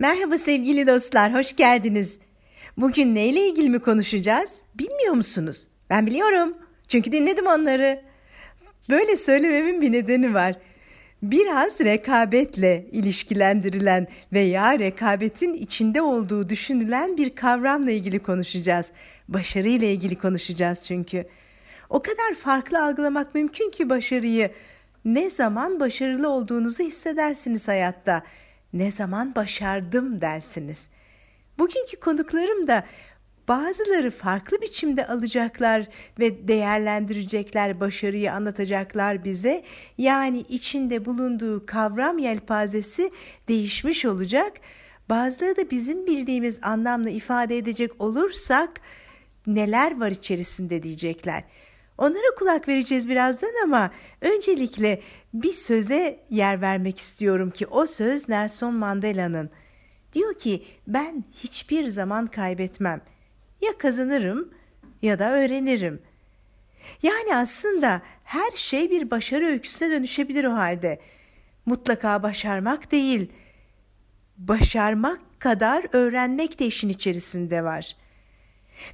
Merhaba sevgili dostlar, hoş geldiniz. Bugün neyle ilgili mi konuşacağız? Bilmiyor musunuz? Ben biliyorum. Çünkü dinledim onları. Böyle söylememin bir nedeni var. Biraz rekabetle ilişkilendirilen veya rekabetin içinde olduğu düşünülen bir kavramla ilgili konuşacağız. Başarı ile ilgili konuşacağız çünkü. O kadar farklı algılamak mümkün ki başarıyı. Ne zaman başarılı olduğunuzu hissedersiniz hayatta ne zaman başardım dersiniz. Bugünkü konuklarım da bazıları farklı biçimde alacaklar ve değerlendirecekler, başarıyı anlatacaklar bize. Yani içinde bulunduğu kavram yelpazesi değişmiş olacak. Bazıları da bizim bildiğimiz anlamla ifade edecek olursak neler var içerisinde diyecekler. Onlara kulak vereceğiz birazdan ama öncelikle bir söze yer vermek istiyorum ki o söz Nelson Mandela'nın. Diyor ki ben hiçbir zaman kaybetmem. Ya kazanırım ya da öğrenirim. Yani aslında her şey bir başarı öyküsüne dönüşebilir o halde. Mutlaka başarmak değil, başarmak kadar öğrenmek de işin içerisinde var.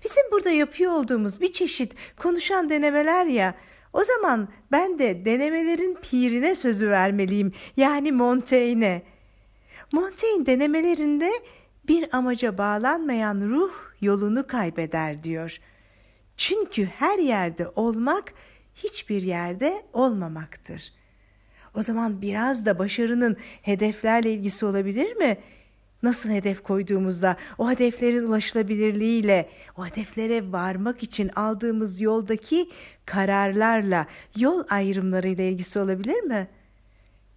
Bizim burada yapıyor olduğumuz bir çeşit konuşan denemeler ya, o zaman ben de denemelerin pirine sözü vermeliyim. Yani Montaigne. Montaigne denemelerinde bir amaca bağlanmayan ruh yolunu kaybeder diyor. Çünkü her yerde olmak hiçbir yerde olmamaktır. O zaman biraz da başarının hedeflerle ilgisi olabilir mi? Nasıl hedef koyduğumuzda, o hedeflerin ulaşılabilirliğiyle, o hedeflere varmak için aldığımız yoldaki kararlarla, yol ayrımlarıyla ilgisi olabilir mi?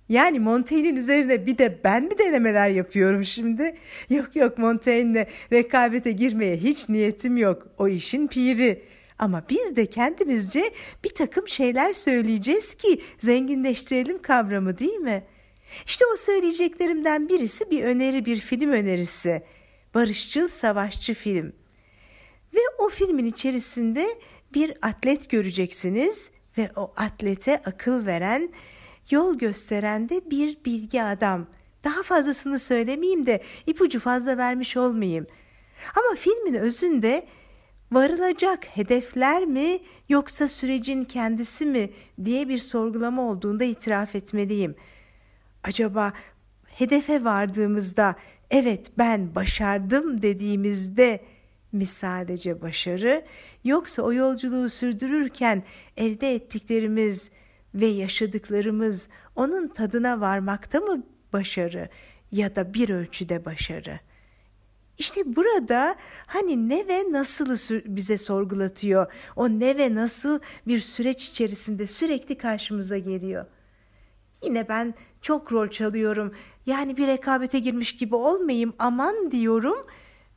Yani Montaigne'in üzerine bir de ben mi denemeler yapıyorum şimdi? Yok yok Montaigne'le rekabete girmeye hiç niyetim yok. O işin piri. Ama biz de kendimizce bir takım şeyler söyleyeceğiz ki zenginleştirelim kavramı değil mi?'' İşte o söyleyeceklerimden birisi bir öneri, bir film önerisi. Barışçıl savaşçı film. Ve o filmin içerisinde bir atlet göreceksiniz ve o atlete akıl veren, yol gösteren de bir bilgi adam. Daha fazlasını söylemeyeyim de ipucu fazla vermiş olmayayım. Ama filmin özünde varılacak hedefler mi yoksa sürecin kendisi mi diye bir sorgulama olduğunda itiraf etmeliyim.'' Acaba hedefe vardığımızda evet ben başardım dediğimizde mi sadece başarı yoksa o yolculuğu sürdürürken elde ettiklerimiz ve yaşadıklarımız onun tadına varmakta mı başarı ya da bir ölçüde başarı? İşte burada hani ne ve nasılı bize sorgulatıyor. O ne ve nasıl bir süreç içerisinde sürekli karşımıza geliyor. Yine ben çok rol çalıyorum. Yani bir rekabete girmiş gibi olmayayım aman diyorum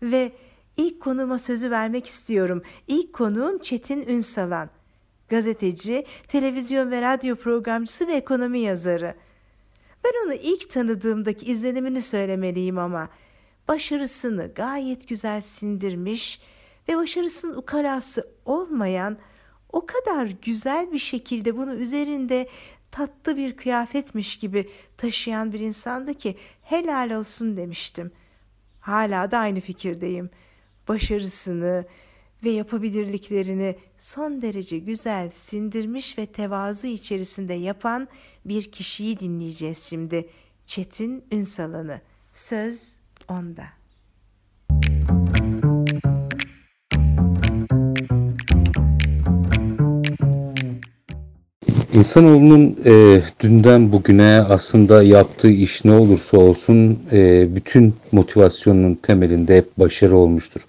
ve ilk konuma sözü vermek istiyorum. İlk konuğum Çetin Ünsalan. Gazeteci, televizyon ve radyo programcısı ve ekonomi yazarı. Ben onu ilk tanıdığımdaki izlenimini söylemeliyim ama başarısını gayet güzel sindirmiş ve başarısının ukalası olmayan o kadar güzel bir şekilde bunu üzerinde tatlı bir kıyafetmiş gibi taşıyan bir insandı ki helal olsun demiştim. Hala da aynı fikirdeyim. Başarısını ve yapabilirliklerini son derece güzel sindirmiş ve tevazu içerisinde yapan bir kişiyi dinleyeceğiz şimdi. Çetin Ünsalan'ı. Söz onda. İnsanoğlunun e, dünden bugüne aslında yaptığı iş ne olursa olsun e, bütün motivasyonun temelinde hep başarı olmuştur.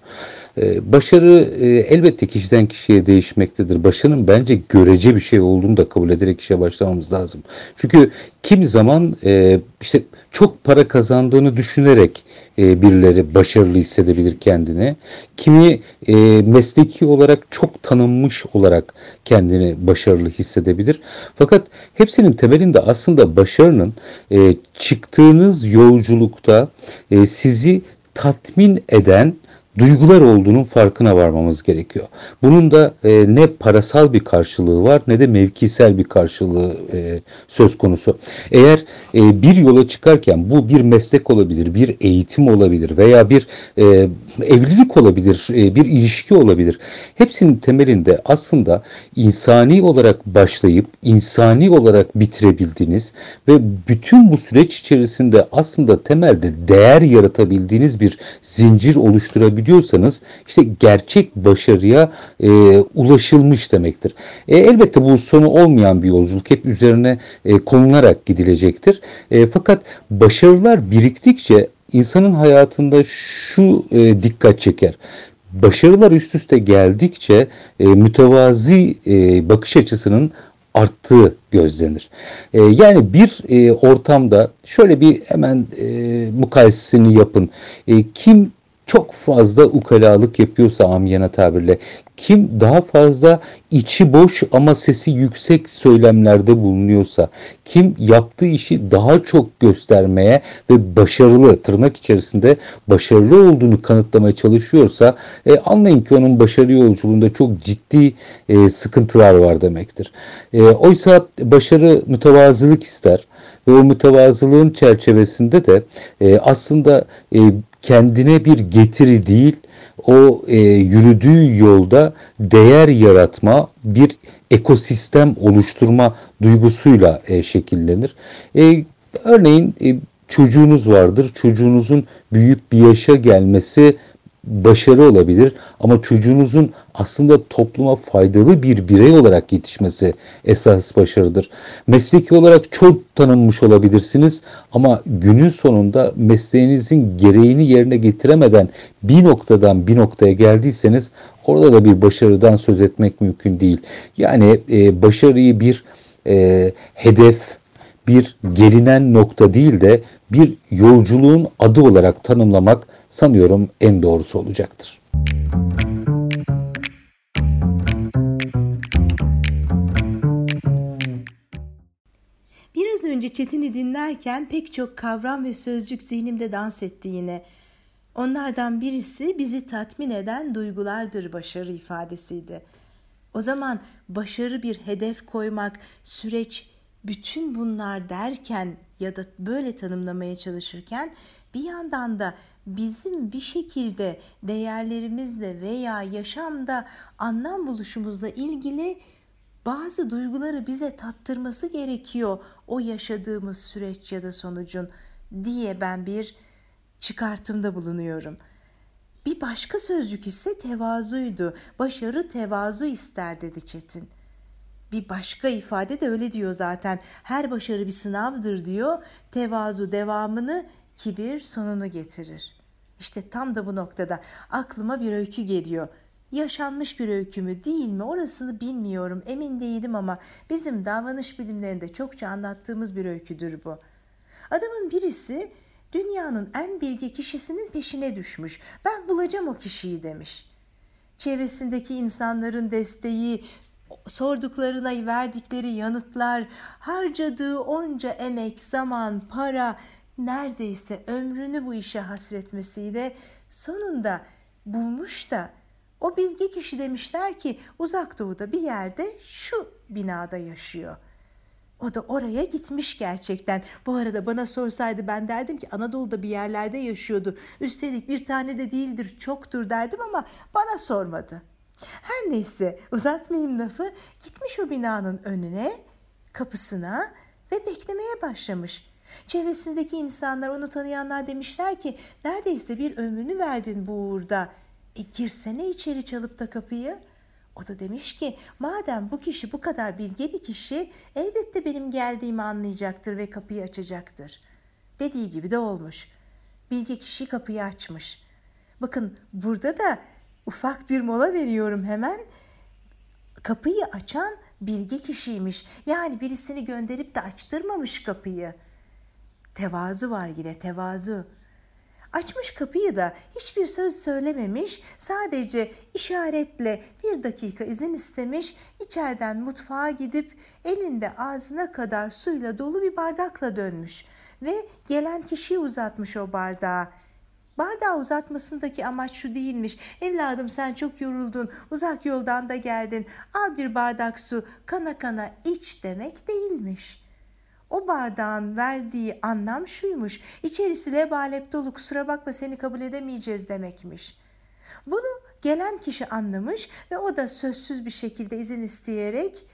E, başarı e, elbette kişiden kişiye değişmektedir. Başarının bence görece bir şey olduğunu da kabul ederek işe başlamamız lazım. Çünkü kim zaman e, işte çok para kazandığını düşünerek e, birileri başarılı hissedebilir kendini. Kimi mesleki olarak çok tanınmış olarak kendini başarılı hissedebilir. Fakat hepsinin temelinde aslında başarının çıktığınız yolculukta sizi tatmin eden duygular olduğunun farkına varmamız gerekiyor. Bunun da e, ne parasal bir karşılığı var ne de mevkisel bir karşılığı e, söz konusu. Eğer e, bir yola çıkarken bu bir meslek olabilir, bir eğitim olabilir veya bir e, evlilik olabilir, e, bir ilişki olabilir. Hepsinin temelinde aslında insani olarak başlayıp insani olarak bitirebildiğiniz ve bütün bu süreç içerisinde aslında temelde değer yaratabildiğiniz bir zincir oluşturabiliyorsanız işte gerçek başarıya e, ulaşılmış demektir. E, elbette bu sonu olmayan bir yolculuk hep üzerine e, konularak gidilecektir. E, fakat başarılar biriktikçe insanın hayatında şu e, dikkat çeker. Başarılar üst üste geldikçe e, mütevazi e, bakış açısının arttığı gözlenir. E, yani bir e, ortamda şöyle bir hemen e, mukayesesini yapın. E, kim çok fazla ukalalık yapıyorsa amiyana tabirle, kim daha fazla içi boş ama sesi yüksek söylemlerde bulunuyorsa, kim yaptığı işi daha çok göstermeye ve başarılı, tırnak içerisinde başarılı olduğunu kanıtlamaya çalışıyorsa, e, anlayın ki onun başarı yolculuğunda çok ciddi e, sıkıntılar var demektir. E, oysa başarı mütevazılık ister ve o mütevazılığın çerçevesinde de e, aslında e, kendine bir getiri değil, o e, yürüdüğü yolda değer yaratma, bir ekosistem oluşturma duygusuyla e, şekillenir. E, örneğin e, çocuğunuz vardır. Çocuğunuzun büyük bir yaşa gelmesi başarı olabilir ama çocuğunuzun aslında topluma faydalı bir birey olarak yetişmesi esas başarıdır. Mesleki olarak çok tanınmış olabilirsiniz ama günün sonunda mesleğinizin gereğini yerine getiremeden bir noktadan bir noktaya geldiyseniz orada da bir başarıdan söz etmek mümkün değil. Yani e, başarıyı bir e, hedef, bir gelinen nokta değil de bir yolculuğun adı olarak tanımlamak sanıyorum en doğrusu olacaktır. Biraz önce Çetin'i dinlerken pek çok kavram ve sözcük zihnimde dans etti yine. Onlardan birisi bizi tatmin eden duygulardır başarı ifadesiydi. O zaman başarı bir hedef koymak, süreç, bütün bunlar derken ya da böyle tanımlamaya çalışırken bir yandan da bizim bir şekilde değerlerimizle veya yaşamda anlam buluşumuzla ilgili bazı duyguları bize tattırması gerekiyor o yaşadığımız süreç ya da sonucun diye ben bir çıkartımda bulunuyorum. Bir başka sözcük ise tevazuydu. Başarı tevazu ister dedi Çetin. Bir başka ifade de öyle diyor zaten. Her başarı bir sınavdır diyor. Tevazu devamını, kibir sonunu getirir. İşte tam da bu noktada aklıma bir öykü geliyor. Yaşanmış bir öykü mü değil mi orasını bilmiyorum emin değilim ama bizim davranış bilimlerinde çokça anlattığımız bir öyküdür bu. Adamın birisi dünyanın en bilgi kişisinin peşine düşmüş. Ben bulacağım o kişiyi demiş. Çevresindeki insanların desteği, sorduklarına verdikleri yanıtlar, harcadığı onca emek, zaman, para, neredeyse ömrünü bu işe hasretmesiyle sonunda bulmuş da o bilgi kişi demişler ki uzak doğuda bir yerde şu binada yaşıyor. O da oraya gitmiş gerçekten. Bu arada bana sorsaydı ben derdim ki Anadolu'da bir yerlerde yaşıyordu. Üstelik bir tane de değildir çoktur derdim ama bana sormadı. Her neyse uzatmayayım lafı gitmiş o binanın önüne kapısına ve beklemeye başlamış. Çevresindeki insanlar onu tanıyanlar demişler ki neredeyse bir ömrünü verdin bu uğurda. E girsene içeri çalıp da kapıyı. O da demiş ki madem bu kişi bu kadar bilge bir kişi elbette benim geldiğimi anlayacaktır ve kapıyı açacaktır. Dediği gibi de olmuş. Bilge kişi kapıyı açmış. Bakın burada da ufak bir mola veriyorum hemen. Kapıyı açan bilge kişiymiş. Yani birisini gönderip de açtırmamış kapıyı. Tevazu var yine tevazu. Açmış kapıyı da hiçbir söz söylememiş, sadece işaretle bir dakika izin istemiş, içeriden mutfağa gidip elinde ağzına kadar suyla dolu bir bardakla dönmüş ve gelen kişiye uzatmış o bardağı. Bardağı uzatmasındaki amaç şu değilmiş. Evladım sen çok yoruldun, uzak yoldan da geldin. Al bir bardak su, kana kana iç demek değilmiş. O bardağın verdiği anlam şuymuş. İçerisi lebalep dolu kusura bakma seni kabul edemeyeceğiz demekmiş. Bunu gelen kişi anlamış ve o da sözsüz bir şekilde izin isteyerek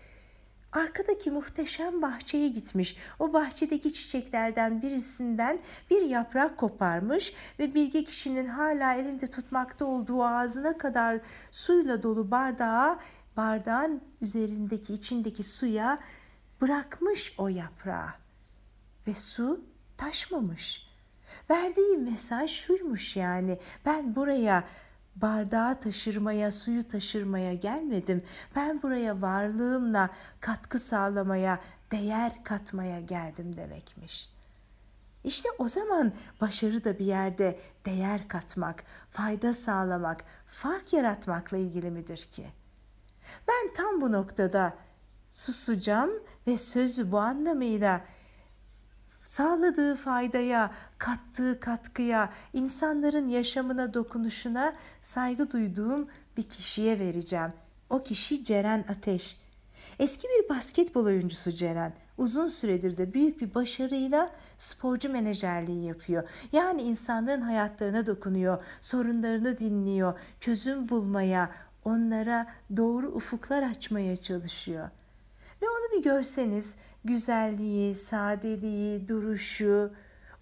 arkadaki muhteşem bahçeye gitmiş. O bahçedeki çiçeklerden birisinden bir yaprak koparmış ve bilge kişinin hala elinde tutmakta olduğu ağzına kadar suyla dolu bardağa, bardağın üzerindeki içindeki suya bırakmış o yaprağı ve su taşmamış. Verdiği mesaj şuymuş yani ben buraya bardağı taşırmaya, suyu taşırmaya gelmedim. Ben buraya varlığımla katkı sağlamaya, değer katmaya geldim demekmiş. İşte o zaman başarı da bir yerde değer katmak, fayda sağlamak, fark yaratmakla ilgili midir ki? Ben tam bu noktada susacağım ve sözü bu anlamıyla sağladığı faydaya, kattığı katkıya, insanların yaşamına dokunuşuna saygı duyduğum bir kişiye vereceğim. O kişi Ceren Ateş. Eski bir basketbol oyuncusu Ceren. Uzun süredir de büyük bir başarıyla sporcu menajerliği yapıyor. Yani insanların hayatlarına dokunuyor, sorunlarını dinliyor, çözüm bulmaya, onlara doğru ufuklar açmaya çalışıyor. Ve onu bir görseniz güzelliği, sadeliği, duruşu,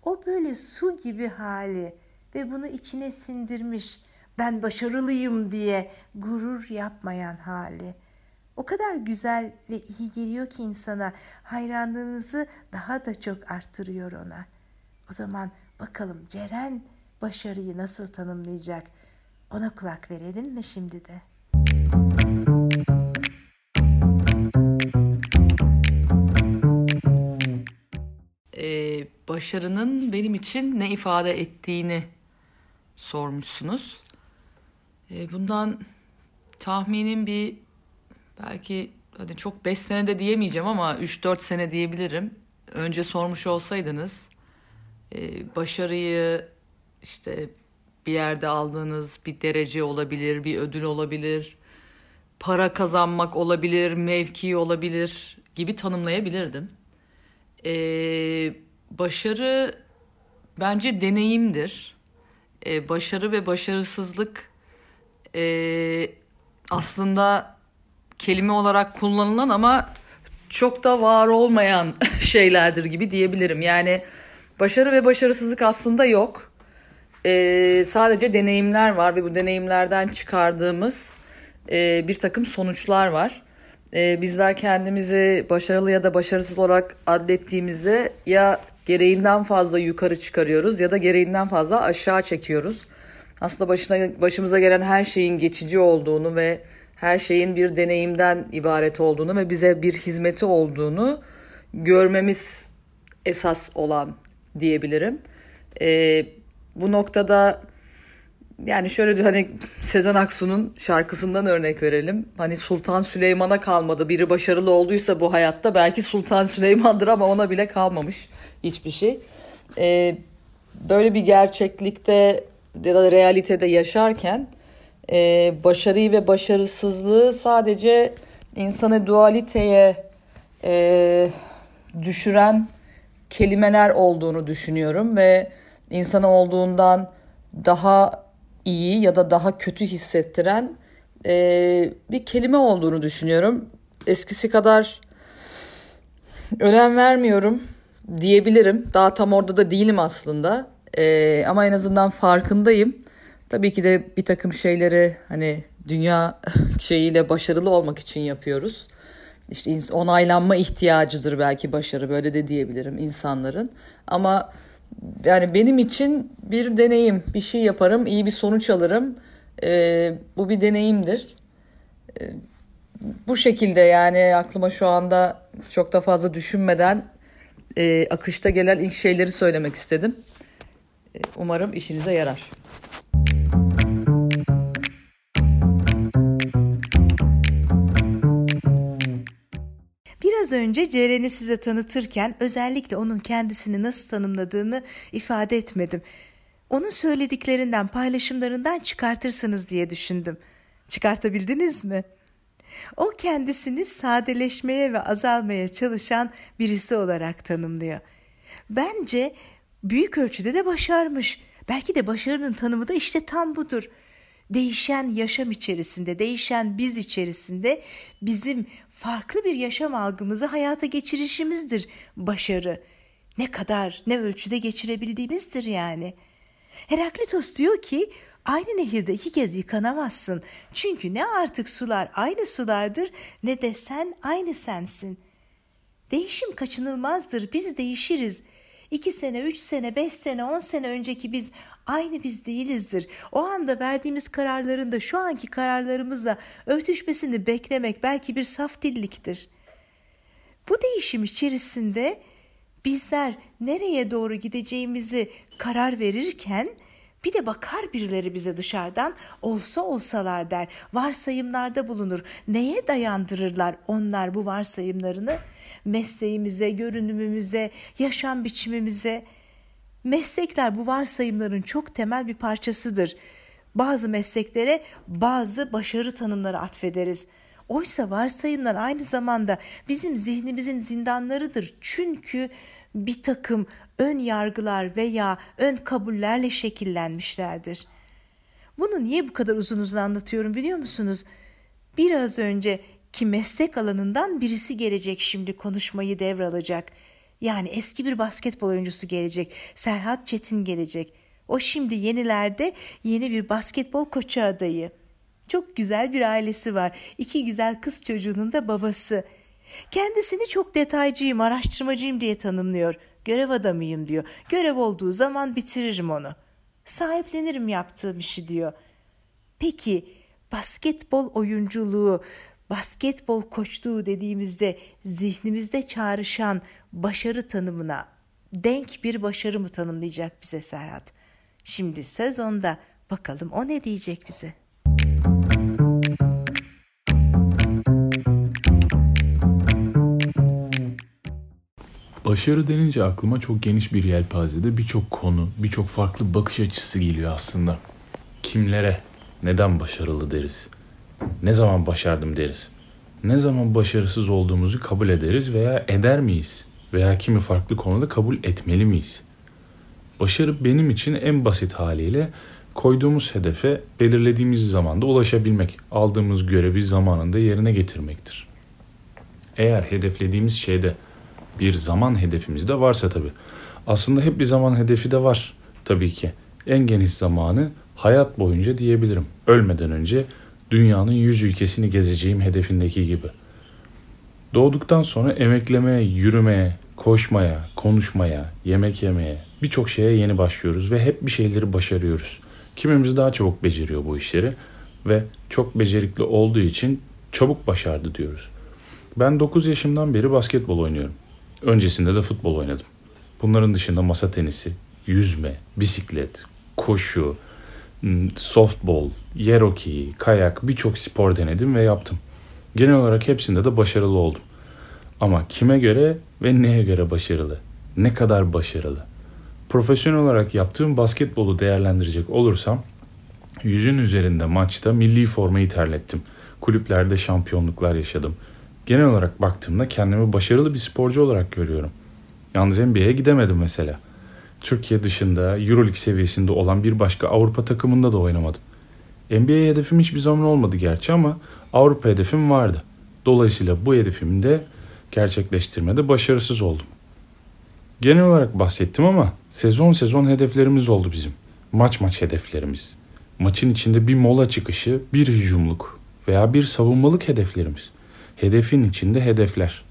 o böyle su gibi hali ve bunu içine sindirmiş ben başarılıyım diye gurur yapmayan hali. O kadar güzel ve iyi geliyor ki insana hayranlığınızı daha da çok arttırıyor ona. O zaman bakalım Ceren başarıyı nasıl tanımlayacak? Ona kulak verelim mi şimdi de? Başarının benim için ne ifade ettiğini sormuşsunuz. E, bundan tahminim bir belki hani çok 5 sene de diyemeyeceğim ama 3-4 sene diyebilirim. Önce sormuş olsaydınız e, başarıyı işte bir yerde aldığınız bir derece olabilir, bir ödül olabilir, para kazanmak olabilir, mevki olabilir gibi tanımlayabilirdim. Ee, başarı bence deneyimdir. Ee, başarı ve başarısızlık e, aslında kelime olarak kullanılan ama çok da var olmayan şeylerdir gibi diyebilirim. Yani başarı ve başarısızlık aslında yok. Ee, sadece deneyimler var ve bu deneyimlerden çıkardığımız e, bir takım sonuçlar var. Ee, bizler kendimizi başarılı ya da başarısız olarak adlettiğimizde ya gereğinden fazla yukarı çıkarıyoruz ya da gereğinden fazla aşağı çekiyoruz. Aslında başına başımıza gelen her şeyin geçici olduğunu ve her şeyin bir deneyimden ibaret olduğunu ve bize bir hizmeti olduğunu görmemiz esas olan diyebilirim. Ee, bu noktada yani şöyle hani Sezen Aksu'nun şarkısından örnek verelim. Hani Sultan Süleyman'a kalmadı. Biri başarılı olduysa bu hayatta belki Sultan Süleyman'dır ama ona bile kalmamış hiçbir şey. Ee, böyle bir gerçeklikte ya da realitede yaşarken e, başarıyı ve başarısızlığı sadece insanı dualiteye e, düşüren kelimeler olduğunu düşünüyorum ve insana olduğundan daha iyi ya da daha kötü hissettiren e, bir kelime olduğunu düşünüyorum. Eskisi kadar önem vermiyorum diyebilirim. Daha tam orada da değilim aslında. E, ama en azından farkındayım. Tabii ki de bir takım şeyleri hani dünya şeyiyle başarılı olmak için yapıyoruz. İşte onaylanma ihtiyacıdır belki başarı böyle de diyebilirim insanların. Ama yani benim için bir deneyim. Bir şey yaparım, iyi bir sonuç alırım. E, bu bir deneyimdir. E, bu şekilde yani aklıma şu anda çok da fazla düşünmeden e, akışta gelen ilk şeyleri söylemek istedim. E, umarım işinize yarar. Biraz önce Ceren'i size tanıtırken özellikle onun kendisini nasıl tanımladığını ifade etmedim. onun söylediklerinden, paylaşımlarından çıkartırsınız diye düşündüm. Çıkartabildiniz mi? O kendisini sadeleşmeye ve azalmaya çalışan birisi olarak tanımlıyor. Bence büyük ölçüde de başarmış. Belki de başarının tanımı da işte tam budur. Değişen yaşam içerisinde, değişen biz içerisinde bizim farklı bir yaşam algımızı hayata geçirişimizdir başarı. Ne kadar, ne ölçüde geçirebildiğimizdir yani. Heraklitos diyor ki aynı nehirde iki kez yıkanamazsın. Çünkü ne artık sular aynı sulardır ne de sen aynı sensin. Değişim kaçınılmazdır. Biz değişiriz. İki sene, üç sene, beş sene, on sene önceki biz aynı biz değilizdir. O anda verdiğimiz kararların da şu anki kararlarımızla örtüşmesini beklemek belki bir saf dilliktir. Bu değişim içerisinde bizler nereye doğru gideceğimizi karar verirken bir de bakar birileri bize dışarıdan olsa olsalar der. Varsayımlarda bulunur. Neye dayandırırlar onlar bu varsayımlarını? Mesleğimize, görünümümüze, yaşam biçimimize. Meslekler bu varsayımların çok temel bir parçasıdır. Bazı mesleklere bazı başarı tanımları atfederiz. Oysa varsayımlar aynı zamanda bizim zihnimizin zindanlarıdır. Çünkü bir takım ön yargılar veya ön kabullerle şekillenmişlerdir. Bunu niye bu kadar uzun uzun anlatıyorum biliyor musunuz? Biraz önce ki meslek alanından birisi gelecek şimdi konuşmayı devralacak. Yani eski bir basketbol oyuncusu gelecek. Serhat Çetin gelecek. O şimdi yenilerde yeni bir basketbol koçu adayı. Çok güzel bir ailesi var. İki güzel kız çocuğunun da babası. Kendisini çok detaycıyım, araştırmacıyım diye tanımlıyor. Görev adamıyım diyor. Görev olduğu zaman bitiririm onu. Sahiplenirim yaptığım işi diyor. Peki basketbol oyunculuğu, basketbol koçluğu dediğimizde zihnimizde çağrışan başarı tanımına denk bir başarı mı tanımlayacak bize Serhat? Şimdi söz onda. Bakalım o ne diyecek bize? Başarı denince aklıma çok geniş bir yelpazede birçok konu, birçok farklı bakış açısı geliyor aslında. Kimlere, neden başarılı deriz? Ne zaman başardım deriz? Ne zaman başarısız olduğumuzu kabul ederiz veya eder miyiz? Veya kimi farklı konuda kabul etmeli miyiz? Başarı benim için en basit haliyle koyduğumuz hedefe belirlediğimiz zamanda ulaşabilmek, aldığımız görevi zamanında yerine getirmektir. Eğer hedeflediğimiz şeyde bir zaman hedefimiz de varsa tabii. Aslında hep bir zaman hedefi de var tabii ki. En geniş zamanı hayat boyunca diyebilirim. Ölmeden önce dünyanın yüz ülkesini gezeceğim hedefindeki gibi. Doğduktan sonra emeklemeye, yürümeye, koşmaya, konuşmaya, yemek yemeye, birçok şeye yeni başlıyoruz ve hep bir şeyleri başarıyoruz. Kimimiz daha çabuk beceriyor bu işleri ve çok becerikli olduğu için çabuk başardı diyoruz. Ben 9 yaşımdan beri basketbol oynuyorum. Öncesinde de futbol oynadım. Bunların dışında masa tenisi, yüzme, bisiklet, koşu, softball, yer okeyi, kayak birçok spor denedim ve yaptım. Genel olarak hepsinde de başarılı oldum. Ama kime göre ve neye göre başarılı? Ne kadar başarılı? Profesyonel olarak yaptığım basketbolu değerlendirecek olursam yüzün üzerinde maçta milli formayı terlettim. Kulüplerde şampiyonluklar yaşadım. Genel olarak baktığımda kendimi başarılı bir sporcu olarak görüyorum. Yalnız NBA'ye gidemedim mesela. Türkiye dışında Euroleague seviyesinde olan bir başka Avrupa takımında da oynamadım. NBA hedefim hiçbir zaman olmadı gerçi ama Avrupa hedefim vardı. Dolayısıyla bu hedefimi de gerçekleştirmede başarısız oldum. Genel olarak bahsettim ama sezon sezon hedeflerimiz oldu bizim. Maç maç hedeflerimiz. Maçın içinde bir mola çıkışı, bir hücumluk veya bir savunmalık hedeflerimiz. Hedefin içinde hedefler.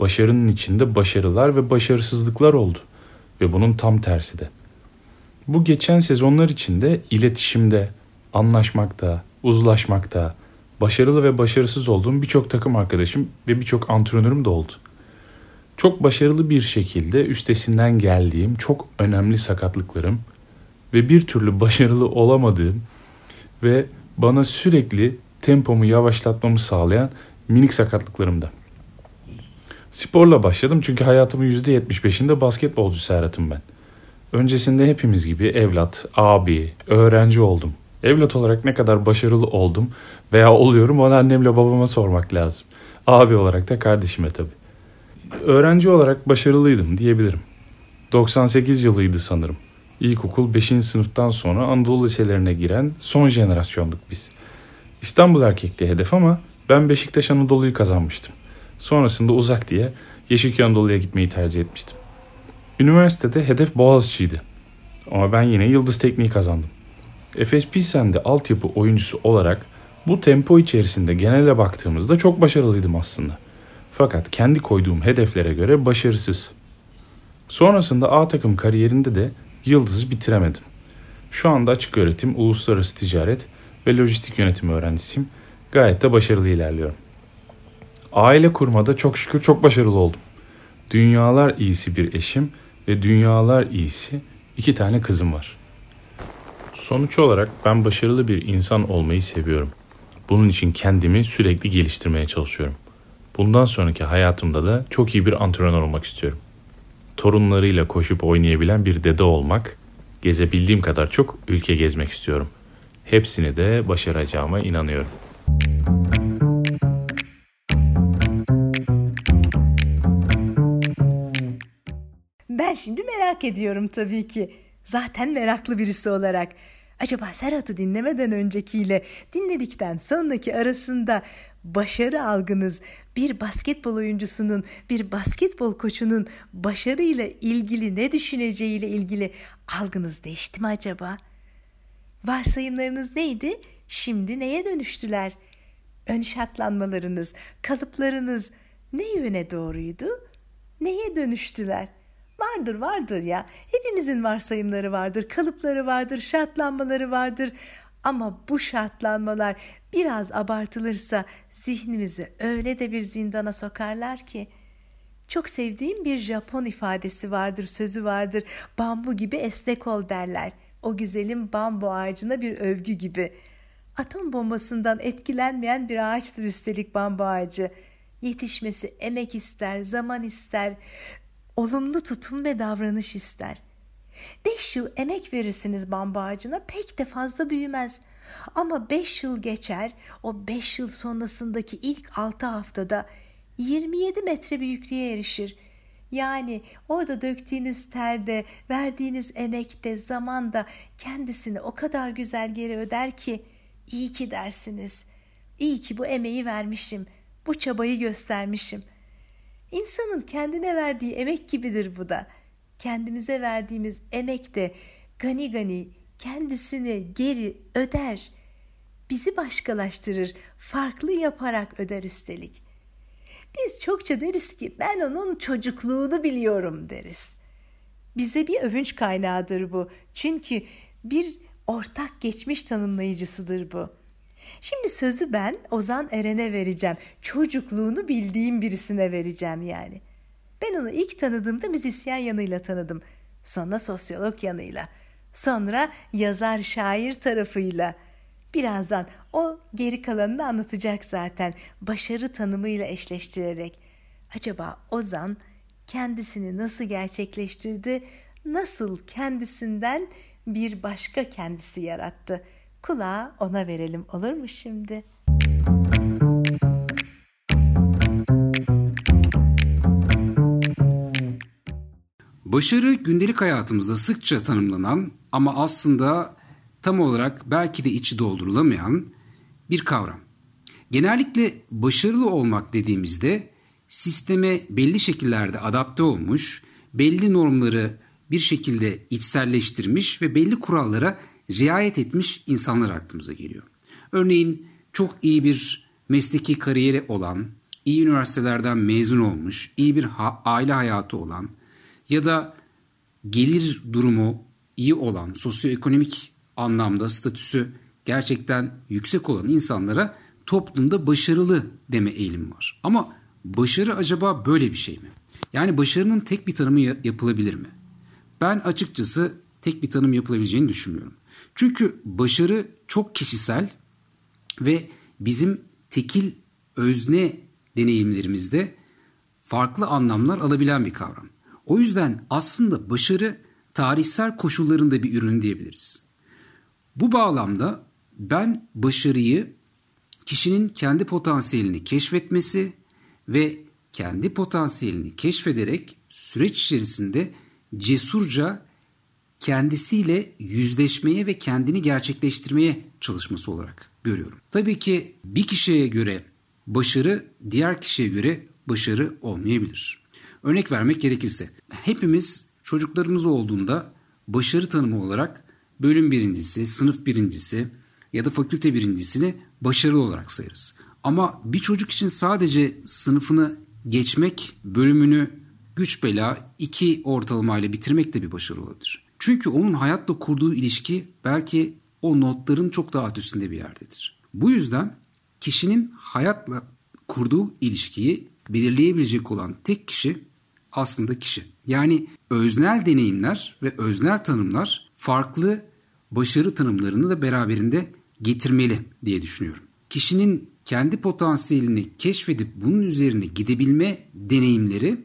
Başarının içinde başarılar ve başarısızlıklar oldu. Ve bunun tam tersi de. Bu geçen sezonlar içinde iletişimde, anlaşmakta, uzlaşmakta, başarılı ve başarısız olduğum birçok takım arkadaşım ve birçok antrenörüm de oldu. Çok başarılı bir şekilde üstesinden geldiğim çok önemli sakatlıklarım ve bir türlü başarılı olamadığım ve bana sürekli tempomu yavaşlatmamı sağlayan minik sakatlıklarımda. Sporla başladım çünkü hayatımın %75'inde basketbolcu Serhat'ım ben. Öncesinde hepimiz gibi evlat, abi, öğrenci oldum. Evlat olarak ne kadar başarılı oldum veya oluyorum onu annemle babama sormak lazım. Abi olarak da kardeşime tabii. Öğrenci olarak başarılıydım diyebilirim. 98 yılıydı sanırım. İlkokul 5. sınıftan sonra Anadolu liselerine giren son jenerasyonduk biz. İstanbul erkekti hedef ama ben Beşiktaş Anadolu'yu kazanmıştım. Sonrasında uzak diye Yeşilköy Anadolu'ya gitmeyi tercih etmiştim. Üniversitede hedef Boğaziçi'ydi. Ama ben yine Yıldız Tekniği kazandım. Efes Pilsen'de altyapı oyuncusu olarak bu tempo içerisinde genele baktığımızda çok başarılıydım aslında. Fakat kendi koyduğum hedeflere göre başarısız. Sonrasında A takım kariyerinde de Yıldız'ı bitiremedim. Şu anda açık öğretim, uluslararası ticaret ve lojistik yönetimi öğrencisiyim. Gayet de başarılı ilerliyorum. Aile kurmada çok şükür çok başarılı oldum. Dünyalar iyisi bir eşim ve dünyalar iyisi iki tane kızım var. Sonuç olarak ben başarılı bir insan olmayı seviyorum. Bunun için kendimi sürekli geliştirmeye çalışıyorum. Bundan sonraki hayatımda da çok iyi bir antrenör olmak istiyorum. Torunlarıyla koşup oynayabilen bir dede olmak, gezebildiğim kadar çok ülke gezmek istiyorum. Hepsini de başaracağıma inanıyorum. Ben şimdi merak ediyorum tabii ki. Zaten meraklı birisi olarak. Acaba Serhat'ı dinlemeden öncekiyle dinledikten sonraki arasında başarı algınız bir basketbol oyuncusunun, bir basketbol koçunun başarıyla ilgili ne düşüneceğiyle ilgili algınız değişti mi acaba? Varsayımlarınız neydi? Şimdi neye dönüştüler? Ön şartlanmalarınız, kalıplarınız ne yöne doğruydu? Neye dönüştüler?'' Vardır vardır ya. Hepimizin varsayımları vardır, kalıpları vardır, şartlanmaları vardır. Ama bu şartlanmalar biraz abartılırsa zihnimizi öyle de bir zindana sokarlar ki. Çok sevdiğim bir Japon ifadesi vardır, sözü vardır. Bambu gibi esnek ol derler. O güzelim bambu ağacına bir övgü gibi. Atom bombasından etkilenmeyen bir ağaçtır üstelik bambu ağacı. Yetişmesi emek ister, zaman ister olumlu tutum ve davranış ister. Beş yıl emek verirsiniz bambu ağacına pek de fazla büyümez. Ama beş yıl geçer, o beş yıl sonrasındaki ilk altı haftada 27 metre büyüklüğe erişir. Yani orada döktüğünüz terde, verdiğiniz emekte, zamanda kendisini o kadar güzel geri öder ki iyi ki dersiniz. İyi ki bu emeği vermişim, bu çabayı göstermişim. İnsanın kendine verdiği emek gibidir bu da. Kendimize verdiğimiz emek de gani gani kendisini geri öder. Bizi başkalaştırır, farklı yaparak öder üstelik. Biz çokça deriz ki ben onun çocukluğunu biliyorum deriz. Bize bir övünç kaynağıdır bu. Çünkü bir ortak geçmiş tanımlayıcısıdır bu. Şimdi sözü ben Ozan Eren'e vereceğim. Çocukluğunu bildiğim birisine vereceğim yani. Ben onu ilk tanıdığımda müzisyen yanıyla tanıdım. Sonra sosyolog yanıyla. Sonra yazar şair tarafıyla. Birazdan o geri kalanını anlatacak zaten. Başarı tanımıyla eşleştirerek. Acaba Ozan kendisini nasıl gerçekleştirdi? Nasıl kendisinden bir başka kendisi yarattı?'' Kulağı ona verelim olur mu şimdi? Başarı gündelik hayatımızda sıkça tanımlanan ama aslında tam olarak belki de içi doldurulamayan bir kavram. Genellikle başarılı olmak dediğimizde sisteme belli şekillerde adapte olmuş, belli normları bir şekilde içselleştirmiş ve belli kurallara riayet etmiş insanlar aklımıza geliyor. Örneğin çok iyi bir mesleki kariyeri olan, iyi üniversitelerden mezun olmuş, iyi bir ha- aile hayatı olan ya da gelir durumu iyi olan, sosyoekonomik anlamda statüsü gerçekten yüksek olan insanlara toplumda başarılı deme eğilimi var. Ama başarı acaba böyle bir şey mi? Yani başarının tek bir tanımı yapılabilir mi? Ben açıkçası tek bir tanım yapılabileceğini düşünmüyorum. Çünkü başarı çok kişisel ve bizim tekil özne deneyimlerimizde farklı anlamlar alabilen bir kavram. O yüzden aslında başarı tarihsel koşullarında bir ürün diyebiliriz. Bu bağlamda ben başarıyı kişinin kendi potansiyelini keşfetmesi ve kendi potansiyelini keşfederek süreç içerisinde cesurca kendisiyle yüzleşmeye ve kendini gerçekleştirmeye çalışması olarak görüyorum. Tabii ki bir kişiye göre başarı diğer kişiye göre başarı olmayabilir. Örnek vermek gerekirse hepimiz çocuklarımız olduğunda başarı tanımı olarak bölüm birincisi, sınıf birincisi ya da fakülte birincisini başarılı olarak sayarız. Ama bir çocuk için sadece sınıfını geçmek, bölümünü güç bela iki ortalamayla bitirmek de bir başarı olabilir. Çünkü onun hayatla kurduğu ilişki belki o notların çok daha üstünde bir yerdedir. Bu yüzden kişinin hayatla kurduğu ilişkiyi belirleyebilecek olan tek kişi aslında kişi. Yani öznel deneyimler ve öznel tanımlar farklı başarı tanımlarını da beraberinde getirmeli diye düşünüyorum. Kişinin kendi potansiyelini keşfedip bunun üzerine gidebilme deneyimleri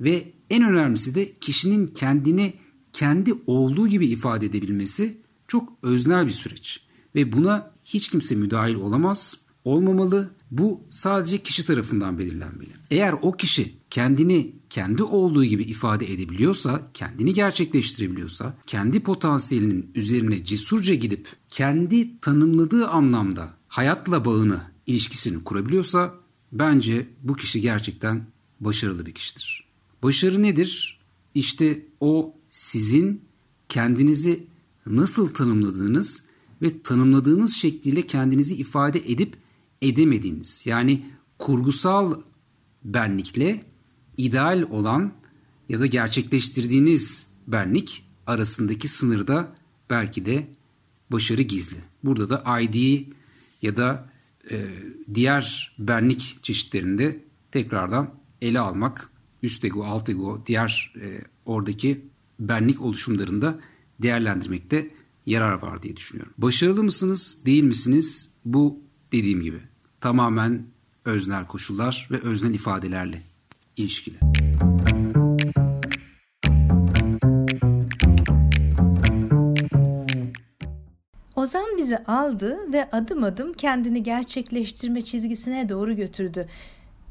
ve en önemlisi de kişinin kendini kendi olduğu gibi ifade edebilmesi çok öznel bir süreç ve buna hiç kimse müdahil olamaz, olmamalı. Bu sadece kişi tarafından belirlenmeli. Eğer o kişi kendini kendi olduğu gibi ifade edebiliyorsa, kendini gerçekleştirebiliyorsa, kendi potansiyelinin üzerine cesurca gidip kendi tanımladığı anlamda hayatla bağını, ilişkisini kurabiliyorsa bence bu kişi gerçekten başarılı bir kişidir. Başarı nedir? İşte o sizin kendinizi nasıl tanımladığınız ve tanımladığınız şekliyle kendinizi ifade edip edemediğiniz. Yani kurgusal benlikle ideal olan ya da gerçekleştirdiğiniz benlik arasındaki sınırda belki de başarı gizli. Burada da ID ya da e, diğer benlik çeşitlerinde tekrardan ele almak, üst ego, alt ego, diğer e, oradaki benlik oluşumlarında değerlendirmekte yarar var diye düşünüyorum. Başarılı mısınız, değil misiniz? Bu dediğim gibi tamamen öznel koşullar ve öznel ifadelerle ilişkili. Ozan bizi aldı ve adım adım kendini gerçekleştirme çizgisine doğru götürdü.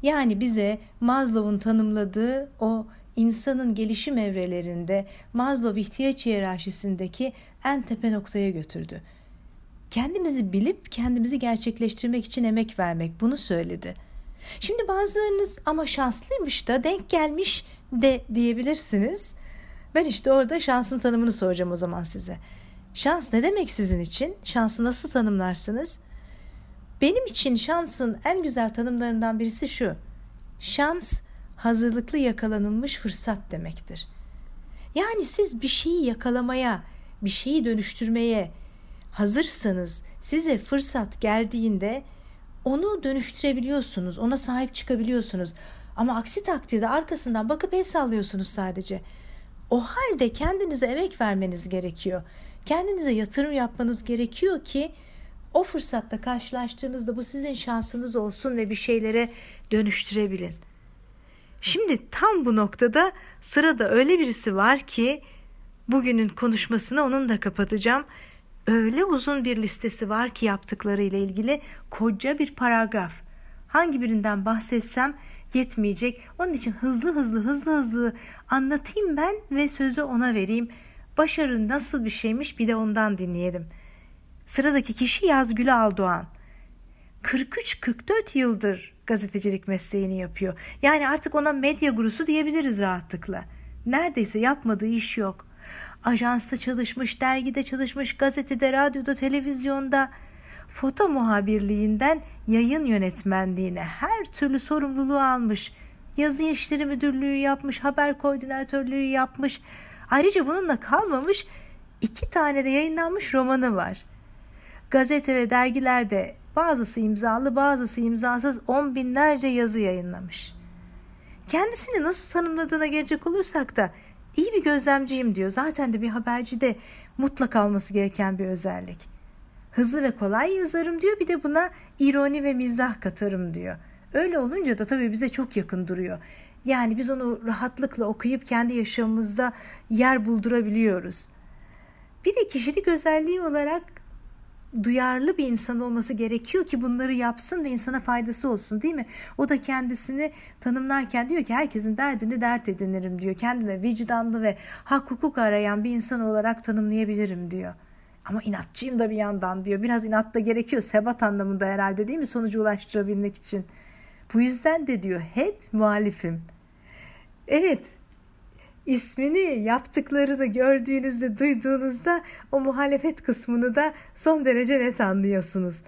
Yani bize Maslow'un tanımladığı o insanın gelişim evrelerinde Maslow ihtiyaç hiyerarşisindeki en tepe noktaya götürdü. Kendimizi bilip kendimizi gerçekleştirmek için emek vermek bunu söyledi. Şimdi bazılarınız ama şanslıymış da denk gelmiş de diyebilirsiniz. Ben işte orada şansın tanımını soracağım o zaman size. Şans ne demek sizin için? Şansı nasıl tanımlarsınız? Benim için şansın en güzel tanımlarından birisi şu. Şans hazırlıklı yakalanılmış fırsat demektir. Yani siz bir şeyi yakalamaya, bir şeyi dönüştürmeye hazırsanız size fırsat geldiğinde onu dönüştürebiliyorsunuz, ona sahip çıkabiliyorsunuz. Ama aksi takdirde arkasından bakıp el sallıyorsunuz sadece. O halde kendinize emek vermeniz gerekiyor. Kendinize yatırım yapmanız gerekiyor ki o fırsatta karşılaştığınızda bu sizin şansınız olsun ve bir şeylere dönüştürebilin. Şimdi tam bu noktada sırada öyle birisi var ki bugünün konuşmasını onun da kapatacağım. Öyle uzun bir listesi var ki yaptıkları ile ilgili koca bir paragraf. Hangi birinden bahsetsem yetmeyecek. Onun için hızlı hızlı hızlı hızlı anlatayım ben ve sözü ona vereyim. Başarı nasıl bir şeymiş bir de ondan dinleyelim. Sıradaki kişi Yazgül Aldoğan. 43-44 yıldır gazetecilik mesleğini yapıyor. Yani artık ona medya gurusu diyebiliriz rahatlıkla. Neredeyse yapmadığı iş yok. Ajansta çalışmış, dergide çalışmış, gazetede, radyoda, televizyonda, foto muhabirliğinden yayın yönetmenliğine her türlü sorumluluğu almış. Yazı işleri müdürlüğü yapmış, haber koordinatörlüğü yapmış. Ayrıca bununla kalmamış iki tane de yayınlanmış romanı var. Gazete ve dergilerde bazısı imzalı bazısı imzasız on binlerce yazı yayınlamış. Kendisini nasıl tanımladığına gelecek olursak da iyi bir gözlemciyim diyor. Zaten de bir haberci de mutlak alması gereken bir özellik. Hızlı ve kolay yazarım diyor bir de buna ironi ve mizah katarım diyor. Öyle olunca da tabii bize çok yakın duruyor. Yani biz onu rahatlıkla okuyup kendi yaşamımızda yer buldurabiliyoruz. Bir de kişilik özelliği olarak duyarlı bir insan olması gerekiyor ki bunları yapsın ve insana faydası olsun değil mi? O da kendisini tanımlarken diyor ki herkesin derdini dert edinirim diyor. Kendime vicdanlı ve hak hukuk arayan bir insan olarak tanımlayabilirim diyor. Ama inatçıyım da bir yandan diyor. Biraz inat da gerekiyor sebat anlamında herhalde değil mi sonucu ulaştırabilmek için. Bu yüzden de diyor hep muhalifim. Evet ismini yaptıklarını gördüğünüzde duyduğunuzda o muhalefet kısmını da son derece net anlıyorsunuz.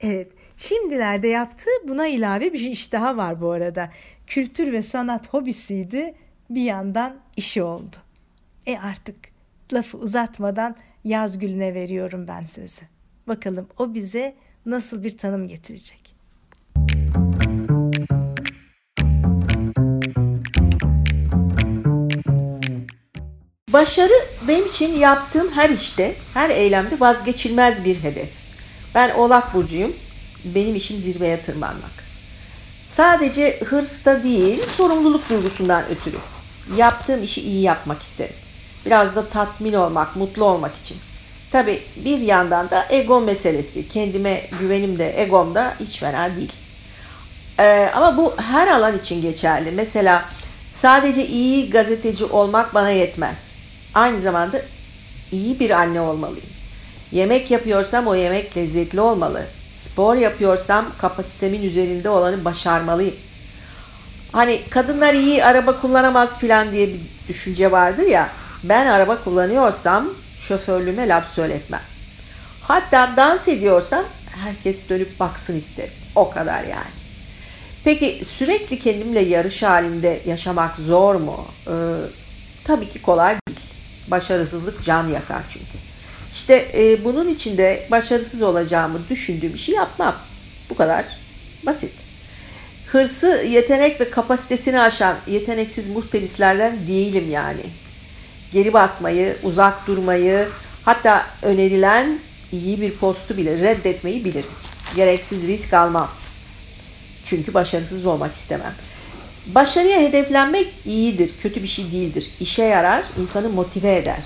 Evet şimdilerde yaptığı buna ilave bir iş daha var bu arada. Kültür ve sanat hobisiydi bir yandan işi oldu. E artık lafı uzatmadan Yazgül'üne veriyorum ben sözü. Bakalım o bize nasıl bir tanım getirecek. Başarı benim için yaptığım her işte, her eylemde vazgeçilmez bir hedef. Ben Oğlak Burcu'yum. Benim işim zirveye tırmanmak. Sadece hırsta değil, sorumluluk duygusundan ötürü. Yaptığım işi iyi yapmak isterim. Biraz da tatmin olmak, mutlu olmak için. Tabi bir yandan da ego meselesi. Kendime güvenim de egom da hiç fena değil. Ee, ama bu her alan için geçerli. Mesela sadece iyi gazeteci olmak bana yetmez. Aynı zamanda iyi bir anne olmalıyım. Yemek yapıyorsam o yemek lezzetli olmalı. Spor yapıyorsam kapasitemin üzerinde olanı başarmalıyım. Hani kadınlar iyi araba kullanamaz filan diye bir düşünce vardır ya. Ben araba kullanıyorsam şoförlüğüme laf söyletmem. Hatta dans ediyorsam herkes dönüp baksın isterim. O kadar yani. Peki sürekli kendimle yarış halinde yaşamak zor mu? Ee, tabii ki kolay. Başarısızlık can yakar çünkü. İşte e, bunun içinde başarısız olacağımı düşündüğüm işi yapmam. Bu kadar basit. Hırsı, yetenek ve kapasitesini aşan yeteneksiz muhtelislerden değilim yani. Geri basmayı, uzak durmayı, hatta önerilen iyi bir postu bile reddetmeyi bilirim. Gereksiz risk almam. Çünkü başarısız olmak istemem. Başarıya hedeflenmek iyidir, kötü bir şey değildir. İşe yarar, insanı motive eder.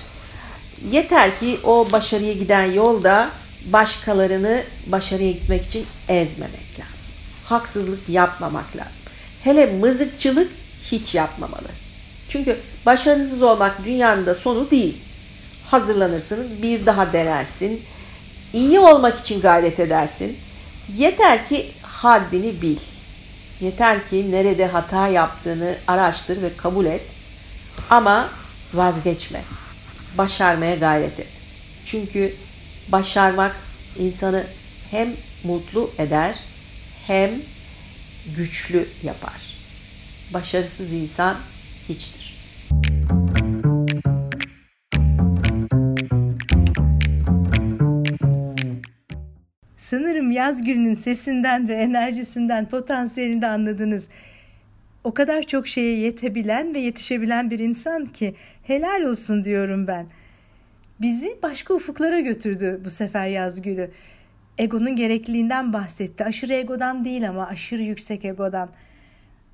Yeter ki o başarıya giden yolda başkalarını başarıya gitmek için ezmemek lazım. Haksızlık yapmamak lazım. Hele mızıkçılık hiç yapmamalı. Çünkü başarısız olmak dünyanın da sonu değil. Hazırlanırsın, bir daha denersin. İyi olmak için gayret edersin. Yeter ki haddini bil. Yeter ki nerede hata yaptığını araştır ve kabul et. Ama vazgeçme. Başarmaya gayret et. Çünkü başarmak insanı hem mutlu eder hem güçlü yapar. Başarısız insan hiçtir. Sanırım yaz gününün sesinden ve enerjisinden, potansiyelini de anladınız. O kadar çok şeye yetebilen ve yetişebilen bir insan ki helal olsun diyorum ben. Bizi başka ufuklara götürdü bu sefer Yazgül'ü. Egonun gerekliliğinden bahsetti. Aşırı egodan değil ama aşırı yüksek egodan.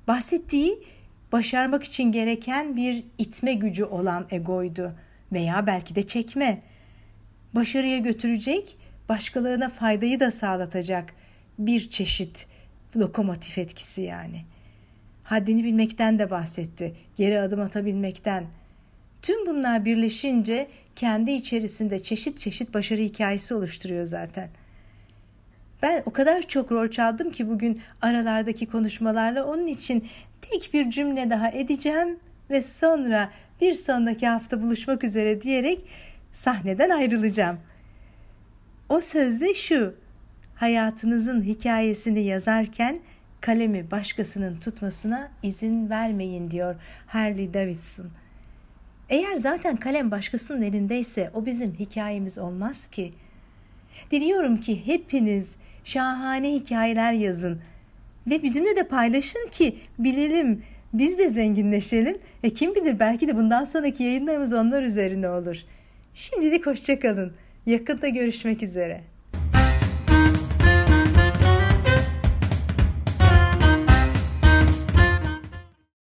Bahsettiği başarmak için gereken bir itme gücü olan egoydu veya belki de çekme. Başarıya götürecek başkalarına faydayı da sağlatacak bir çeşit lokomotif etkisi yani. Haddini bilmekten de bahsetti, geri adım atabilmekten. Tüm bunlar birleşince kendi içerisinde çeşit çeşit başarı hikayesi oluşturuyor zaten. Ben o kadar çok rol çaldım ki bugün aralardaki konuşmalarla onun için tek bir cümle daha edeceğim ve sonra bir sonraki hafta buluşmak üzere diyerek sahneden ayrılacağım. O sözde şu. Hayatınızın hikayesini yazarken kalemi başkasının tutmasına izin vermeyin diyor Harley Davidson. Eğer zaten kalem başkasının elindeyse o bizim hikayemiz olmaz ki. Diliyorum ki hepiniz şahane hikayeler yazın ve bizimle de paylaşın ki bilelim biz de zenginleşelim ve kim bilir belki de bundan sonraki yayınlarımız onlar üzerine olur. Şimdilik hoşçakalın. Yakında görüşmek üzere.